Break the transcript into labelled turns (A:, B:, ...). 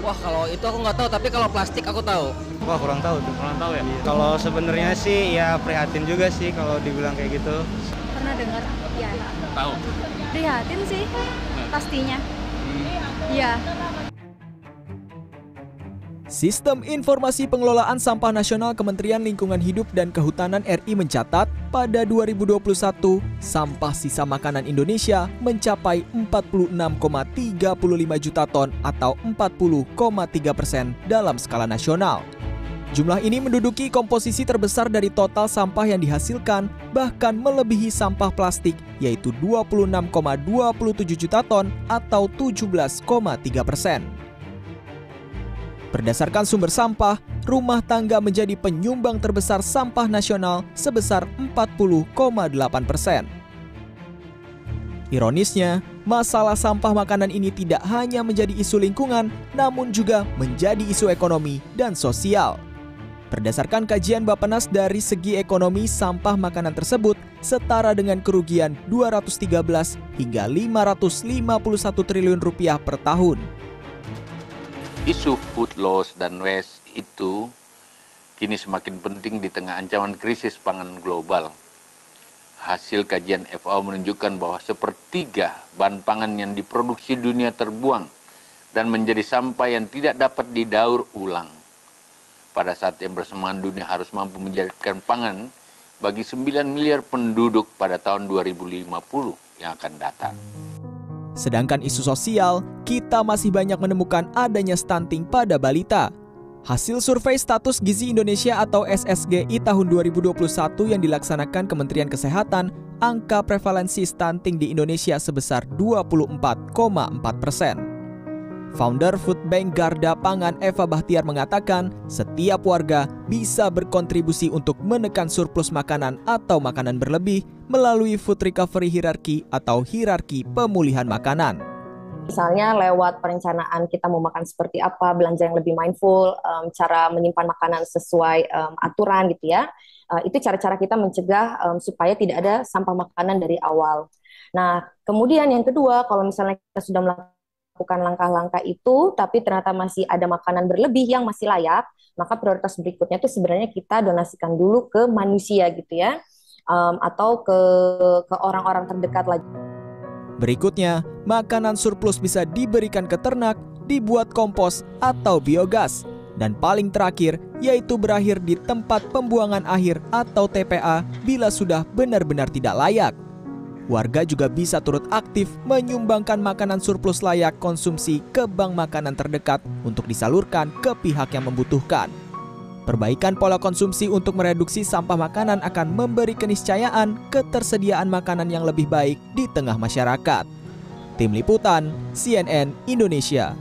A: Wah kalau itu aku nggak tahu, tapi kalau plastik aku tahu.
B: Wah kurang tahu tuh.
C: Kurang tahu ya?
B: Kalau sebenarnya sih ya prihatin juga sih kalau dibilang kayak gitu.
D: Pernah dengar? Ya.
C: Tahu.
D: Prihatin sih, pastinya. Iya.
E: Sistem Informasi Pengelolaan Sampah Nasional Kementerian Lingkungan Hidup dan Kehutanan RI mencatat pada 2021 sampah sisa makanan Indonesia mencapai 46,35 juta ton atau 40,3 persen dalam skala nasional. Jumlah ini menduduki komposisi terbesar dari total sampah yang dihasilkan, bahkan melebihi sampah plastik, yaitu 26,27 juta ton atau 17,3 persen. Berdasarkan sumber sampah, rumah tangga menjadi penyumbang terbesar sampah nasional sebesar 40,8 persen. Ironisnya, masalah sampah makanan ini tidak hanya menjadi isu lingkungan, namun juga menjadi isu ekonomi dan sosial. Berdasarkan kajian Bapenas dari segi ekonomi, sampah makanan tersebut setara dengan kerugian 213 hingga 551 triliun rupiah per tahun
F: isu food loss dan waste itu kini semakin penting di tengah ancaman krisis pangan global. Hasil kajian FAO menunjukkan bahwa sepertiga bahan pangan yang diproduksi dunia terbuang dan menjadi sampah yang tidak dapat didaur ulang. Pada saat yang bersamaan dunia harus mampu menjadikan pangan bagi 9 miliar penduduk pada tahun 2050 yang akan datang.
E: Sedangkan isu sosial, kita masih banyak menemukan adanya stunting pada balita. Hasil survei status gizi Indonesia atau SSGI tahun 2021 yang dilaksanakan Kementerian Kesehatan, angka prevalensi stunting di Indonesia sebesar 24,4 persen. Founder Food Bank Garda Pangan Eva Bahtiar mengatakan, setiap warga bisa berkontribusi untuk menekan surplus makanan atau makanan berlebih melalui food recovery hierarchy atau hierarki pemulihan makanan.
G: Misalnya lewat perencanaan kita mau makan seperti apa, belanja yang lebih mindful, um, cara menyimpan makanan sesuai um, aturan gitu ya. Uh, itu cara-cara kita mencegah um, supaya tidak ada sampah makanan dari awal. Nah, kemudian yang kedua, kalau misalnya kita sudah melakukan langkah-langkah itu, tapi ternyata masih ada makanan berlebih yang masih layak, maka prioritas berikutnya itu sebenarnya kita donasikan dulu ke manusia gitu ya um, atau ke ke orang-orang terdekat lagi.
E: Berikutnya, makanan surplus bisa diberikan ke ternak, dibuat kompos atau biogas. Dan paling terakhir, yaitu berakhir di tempat pembuangan akhir atau TPA bila sudah benar-benar tidak layak. Warga juga bisa turut aktif menyumbangkan makanan surplus layak konsumsi ke bank makanan terdekat untuk disalurkan ke pihak yang membutuhkan. Perbaikan pola konsumsi untuk mereduksi sampah makanan akan memberi keniscayaan ketersediaan makanan yang lebih baik di tengah masyarakat. Tim Liputan, CNN Indonesia.